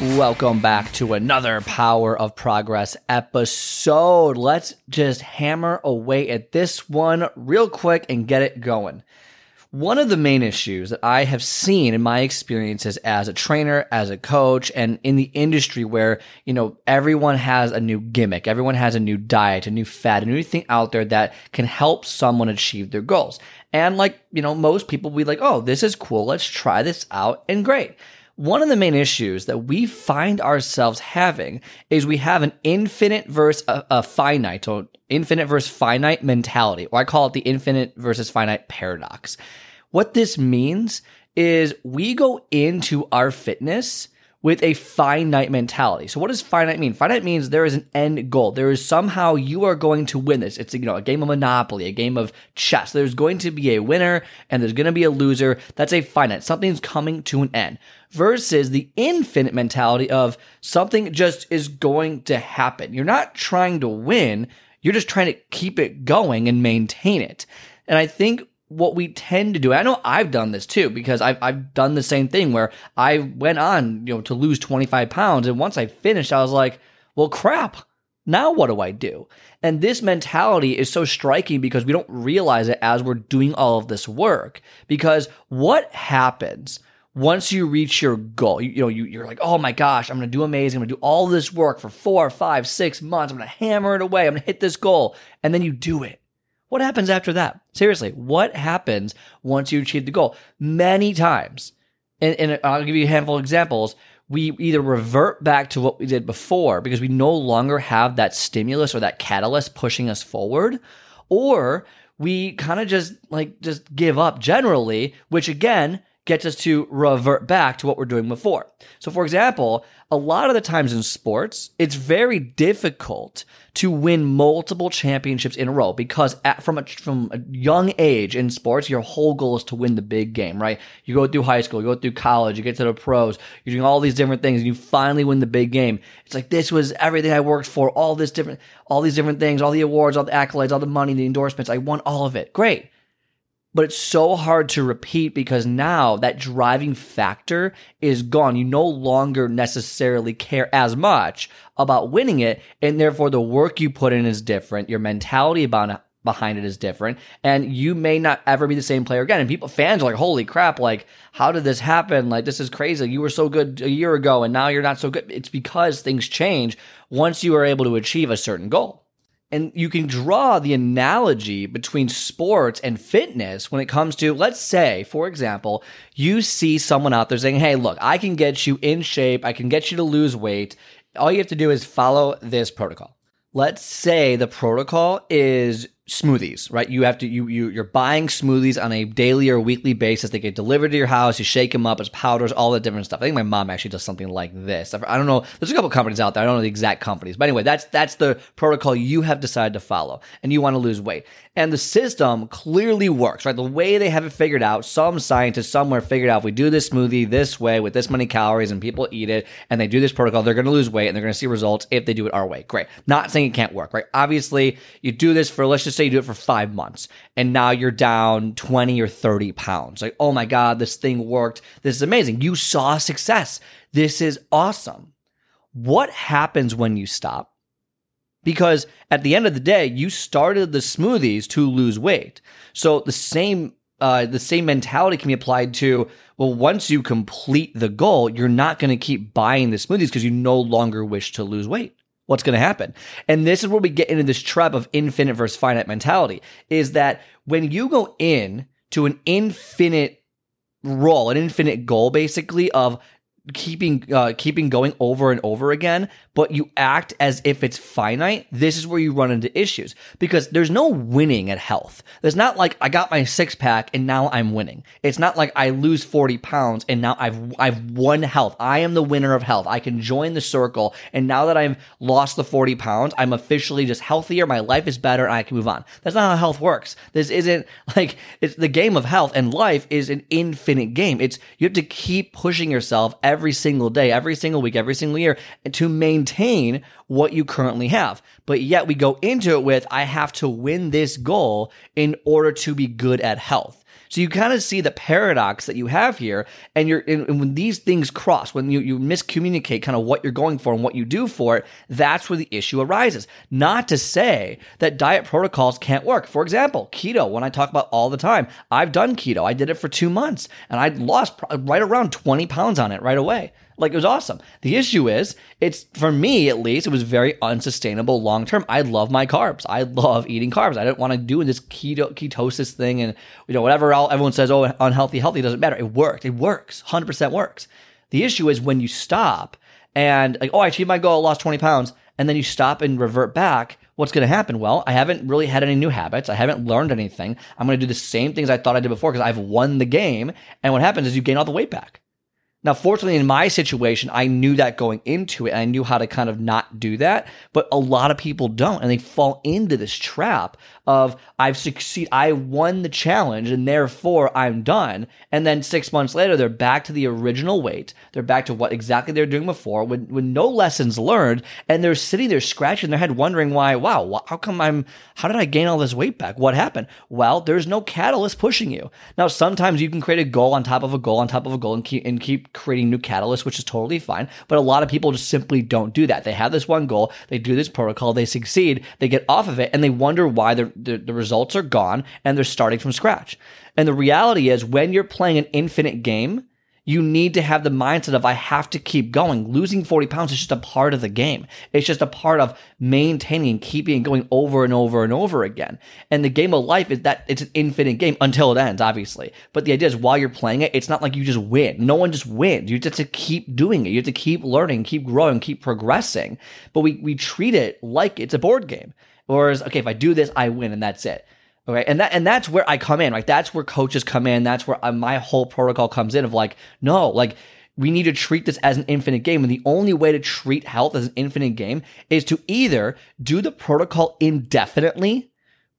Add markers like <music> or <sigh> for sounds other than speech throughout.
Welcome back to another Power of Progress episode. Let's just hammer away at this one real quick and get it going. One of the main issues that I have seen in my experiences as a trainer, as a coach, and in the industry where, you know, everyone has a new gimmick, everyone has a new diet, a new fad, a new thing out there that can help someone achieve their goals. And like, you know, most people be like, oh, this is cool. Let's try this out. And great. One of the main issues that we find ourselves having is we have an infinite versus a, a finite, or infinite versus finite mentality, or I call it the infinite versus finite paradox. What this means is we go into our fitness with a finite mentality. So what does finite mean? Finite means there is an end goal. There is somehow you are going to win this. It's you know a game of monopoly, a game of chess. There's going to be a winner and there's going to be a loser. That's a finite. Something's coming to an end. Versus the infinite mentality of something just is going to happen. You're not trying to win. You're just trying to keep it going and maintain it. And I think what we tend to do. I know I've done this too because I've I've done the same thing where I went on you know to lose 25 pounds and once I finished I was like, well crap. Now what do I do? And this mentality is so striking because we don't realize it as we're doing all of this work. Because what happens once you reach your goal? You, you know, you, you're like, oh my gosh, I'm gonna do amazing. I'm gonna do all this work for four, five, six months. I'm gonna hammer it away. I'm gonna hit this goal. And then you do it what happens after that? Seriously, what happens once you achieve the goal? Many times, and, and I'll give you a handful of examples. We either revert back to what we did before because we no longer have that stimulus or that catalyst pushing us forward, or we kind of just like just give up generally, which again gets us to revert back to what we're doing before. So, for example, a lot of the times in sports, it's very difficult to win multiple championships in a row because at, from a, from a young age in sports, your whole goal is to win the big game, right? You go through high school, you go through college, you get to the pros, you're doing all these different things, and you finally win the big game. It's like this was everything I worked for, all this different, all these different things, all the awards, all the accolades, all the money, the endorsements. I won all of it. Great but it's so hard to repeat because now that driving factor is gone. You no longer necessarily care as much about winning it, and therefore the work you put in is different. Your mentality about behind it is different, and you may not ever be the same player again. And people, fans are like, "Holy crap! Like, how did this happen? Like, this is crazy. You were so good a year ago, and now you're not so good." It's because things change once you are able to achieve a certain goal. And you can draw the analogy between sports and fitness when it comes to, let's say, for example, you see someone out there saying, Hey, look, I can get you in shape. I can get you to lose weight. All you have to do is follow this protocol. Let's say the protocol is smoothies, right? You have to you you you're buying smoothies on a daily or weekly basis. They get delivered to your house. You shake them up as powders, all the different stuff. I think my mom actually does something like this. I don't know. There's a couple companies out there. I don't know the exact companies, but anyway, that's that's the protocol you have decided to follow, and you want to lose weight. And the system clearly works, right? The way they have it figured out. Some scientist somewhere figured out if we do this smoothie this way with this many calories and people eat it and they do this protocol, they're going to lose weight and they're going to see results if they do it our way. Great. Not saying it can't work, right? Obviously, you do this for let's just say you do it for five months and now you're down 20 or 30 pounds. Like, oh my God, this thing worked. This is amazing. You saw success. This is awesome. What happens when you stop? Because at the end of the day, you started the smoothies to lose weight. So the same uh, the same mentality can be applied to well once you complete the goal you're not going to keep buying the smoothies because you no longer wish to lose weight what's going to happen. And this is where we get into this trap of infinite versus finite mentality is that when you go in to an infinite role, an infinite goal basically of keeping uh, keeping going over and over again, but you act as if it's finite, this is where you run into issues because there's no winning at health. There's not like I got my six pack and now I'm winning. It's not like I lose 40 pounds and now I've I've won health. I am the winner of health. I can join the circle and now that I've lost the 40 pounds, I'm officially just healthier. My life is better and I can move on. That's not how health works. This isn't <laughs> like it's the game of health and life is an infinite game. It's you have to keep pushing yourself every single day, every single week, every single year to maintain what you currently have. But yet we go into it with, I have to win this goal in order to be good at health. So you kind of see the paradox that you have here, and you're and when these things cross, when you, you miscommunicate kind of what you're going for and what you do for it, that's where the issue arises. Not to say that diet protocols can't work. For example, keto, when I talk about all the time, I've done keto. I did it for two months and I lost right around 20 pounds on it right away. Like it was awesome. The issue is, it's for me at least, it was very unsustainable long term. I love my carbs. I love eating carbs. I didn't want to do this keto ketosis thing and you know whatever everyone says. Oh, unhealthy, healthy doesn't matter. It worked. It works. Hundred percent works. The issue is when you stop and like, oh, I achieved my goal, lost twenty pounds, and then you stop and revert back. What's going to happen? Well, I haven't really had any new habits. I haven't learned anything. I'm going to do the same things I thought I did before because I've won the game. And what happens is you gain all the weight back. Now, fortunately, in my situation, I knew that going into it I knew how to kind of not do that. But a lot of people don't and they fall into this trap of I've succeeded, I won the challenge and therefore I'm done. And then six months later, they're back to the original weight. They're back to what exactly they're doing before with, with no lessons learned. And they're sitting there scratching their head wondering why, wow, how come I'm, how did I gain all this weight back? What happened? Well, there's no catalyst pushing you. Now, sometimes you can create a goal on top of a goal on top of a goal and keep, and keep creating new catalysts, which is totally fine. But a lot of people just simply don't do that. They have this one goal, they do this protocol, they succeed, they get off of it, and they wonder why the, the results are gone and they're starting from scratch. And the reality is, when you're playing an infinite game, you need to have the mindset of I have to keep going. Losing 40 pounds is just a part of the game. It's just a part of maintaining and keeping it going over and over and over again. And the game of life is that it's an infinite game until it ends, obviously. But the idea is while you're playing it, it's not like you just win. No one just wins. You just have to keep doing it. You have to keep learning, keep growing, keep progressing. But we, we treat it like it's a board game. Whereas, okay, if I do this, I win and that's it. Okay. And that, and that's where I come in. Like, that's where coaches come in. That's where uh, my whole protocol comes in of like, no, like, we need to treat this as an infinite game. And the only way to treat health as an infinite game is to either do the protocol indefinitely.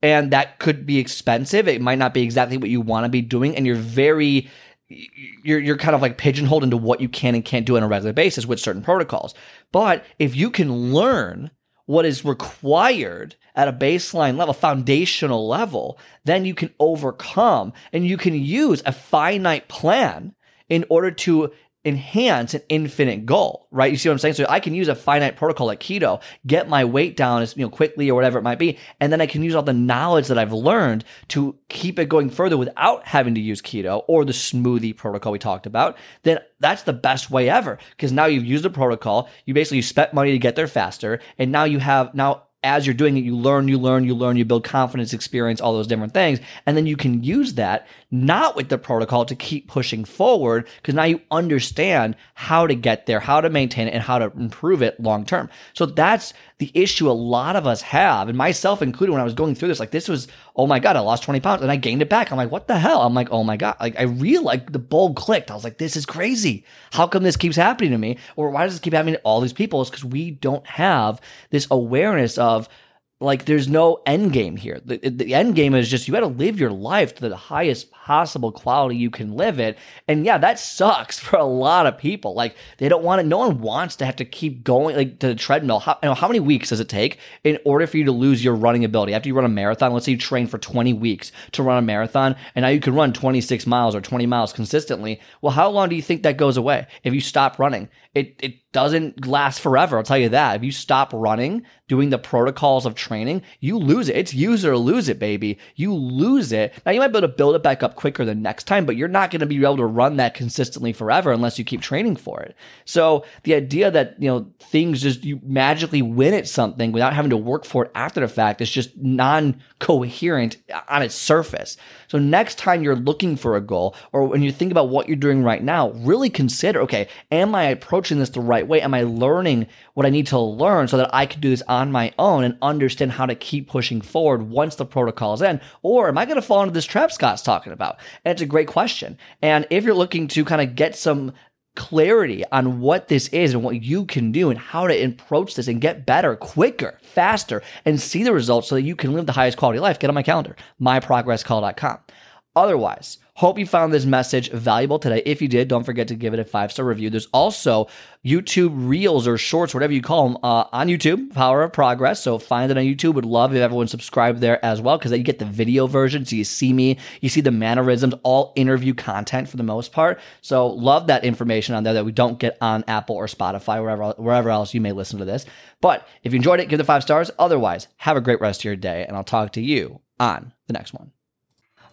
And that could be expensive. It might not be exactly what you want to be doing. And you're very, you're, you're kind of like pigeonholed into what you can and can't do on a regular basis with certain protocols. But if you can learn what is required at a baseline level, foundational level, then you can overcome and you can use a finite plan in order to enhance an infinite goal, right? You see what I'm saying? So I can use a finite protocol like keto, get my weight down as you know quickly or whatever it might be, and then I can use all the knowledge that I've learned to keep it going further without having to use keto or the smoothie protocol we talked about. Then that's the best way ever because now you've used the protocol, you basically spent money to get there faster, and now you have now as you're doing it, you learn, you learn, you learn, you build confidence, experience, all those different things. And then you can use that not with the protocol to keep pushing forward because now you understand how to get there, how to maintain it, and how to improve it long term. So that's the issue a lot of us have, and myself included when I was going through this. Like, this was, oh my God, I lost 20 pounds and I gained it back. I'm like, what the hell? I'm like, oh my God. Like, I real like the bulb clicked. I was like, this is crazy. How come this keeps happening to me? Or why does this keep happening to all these people? It's because we don't have this awareness of, like there's no end game here. The, the end game is just you got to live your life to the highest possible quality you can live it. And yeah, that sucks <laughs> for a lot of people. Like they don't want it No one wants to have to keep going like to the treadmill. How, you know, how many weeks does it take in order for you to lose your running ability? After you run a marathon, let's say you train for 20 weeks to run a marathon, and now you can run 26 miles or 20 miles consistently. Well, how long do you think that goes away if you stop running? It it doesn't last forever. I'll tell you that. If you stop running, doing the protocols of training, you lose it. It's use or lose it, baby. You lose it. Now you might be able to build it back up quicker the next time, but you're not going to be able to run that consistently forever unless you keep training for it. So the idea that, you know, things just you magically win at something without having to work for it after the fact is just non-coherent on its surface. So next time you're looking for a goal or when you think about what you're doing right now, really consider, okay, am I approaching this the right way? Am I learning what I need to learn so that I can do this on my own and understand how to keep pushing forward once the protocol is in? Or am I going to fall into this trap Scott's talking about? And it's a great question. And if you're looking to kind of get some clarity on what this is and what you can do and how to approach this and get better quicker, faster, and see the results so that you can live the highest quality life, get on my calendar, myprogresscall.com. Otherwise, hope you found this message valuable today. If you did, don't forget to give it a five star review. There's also YouTube reels or shorts, whatever you call them, uh, on YouTube, Power of Progress. So find it on YouTube. Would love if everyone subscribed there as well because you get the video version. So you see me, you see the mannerisms, all interview content for the most part. So love that information on there that we don't get on Apple or Spotify, wherever, wherever else you may listen to this. But if you enjoyed it, give the five stars. Otherwise, have a great rest of your day, and I'll talk to you on the next one.